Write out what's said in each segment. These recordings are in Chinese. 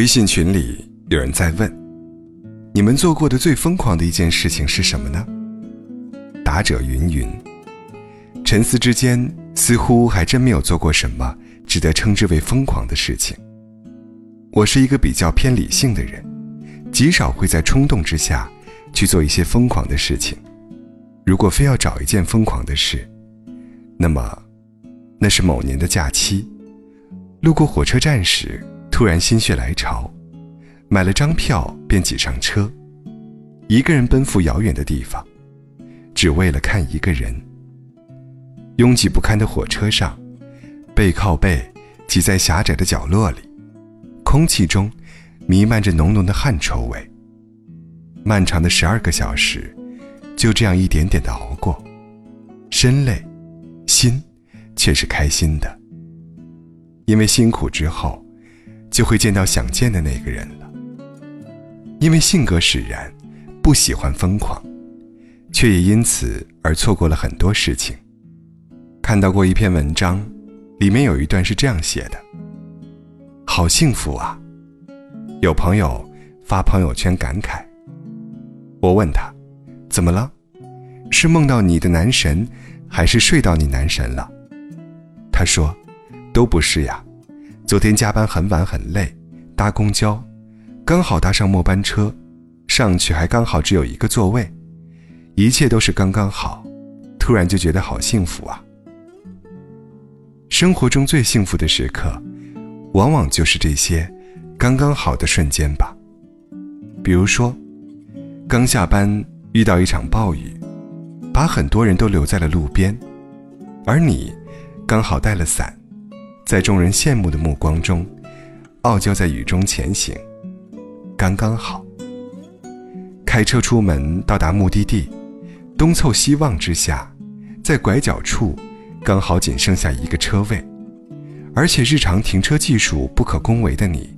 微信群里有人在问：“你们做过的最疯狂的一件事情是什么呢？”答者云云。沉思之间，似乎还真没有做过什么值得称之为疯狂的事情。我是一个比较偏理性的人，极少会在冲动之下去做一些疯狂的事情。如果非要找一件疯狂的事，那么，那是某年的假期，路过火车站时。突然心血来潮，买了张票便挤上车，一个人奔赴遥远的地方，只为了看一个人。拥挤不堪的火车上，背靠背挤在狭窄的角落里，空气中弥漫着浓浓的汗臭味。漫长的十二个小时，就这样一点点的熬过，身累，心却是开心的，因为辛苦之后。就会见到想见的那个人了。因为性格使然，不喜欢疯狂，却也因此而错过了很多事情。看到过一篇文章，里面有一段是这样写的：“好幸福啊！”有朋友发朋友圈感慨。我问他：“怎么了？是梦到你的男神，还是睡到你男神了？”他说：“都不是呀。”昨天加班很晚很累，搭公交，刚好搭上末班车，上去还刚好只有一个座位，一切都是刚刚好，突然就觉得好幸福啊！生活中最幸福的时刻，往往就是这些刚刚好的瞬间吧。比如说，刚下班遇到一场暴雨，把很多人都留在了路边，而你刚好带了伞。在众人羡慕的目光中，傲娇在雨中前行，刚刚好。开车出门到达目的地，东凑西望之下，在拐角处，刚好仅剩下一个车位，而且日常停车技术不可恭维的你，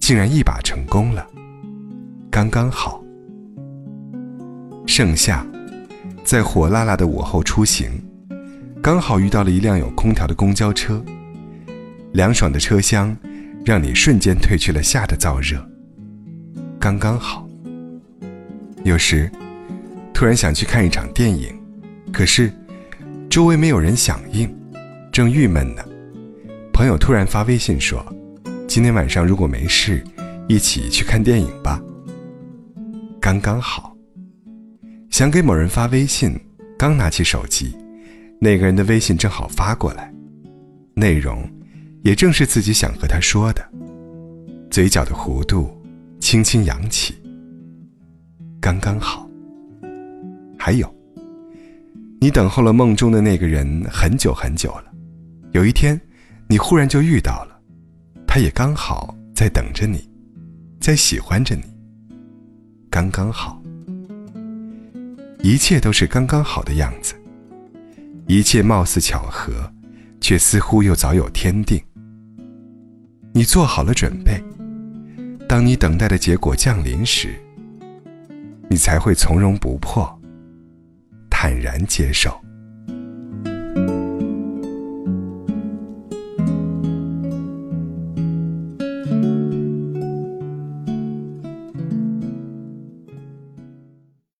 竟然一把成功了，刚刚好。盛夏，在火辣辣的午后出行，刚好遇到了一辆有空调的公交车。凉爽的车厢，让你瞬间褪去了夏的燥热，刚刚好。有时，突然想去看一场电影，可是周围没有人响应，正郁闷呢。朋友突然发微信说：“今天晚上如果没事，一起去看电影吧。”刚刚好。想给某人发微信，刚拿起手机，那个人的微信正好发过来，内容。也正是自己想和他说的，嘴角的弧度轻轻扬起，刚刚好。还有，你等候了梦中的那个人很久很久了，有一天，你忽然就遇到了，他也刚好在等着你，在喜欢着你，刚刚好。一切都是刚刚好的样子，一切貌似巧合，却似乎又早有天定。做好了准备，当你等待的结果降临时，你才会从容不迫，坦然接受。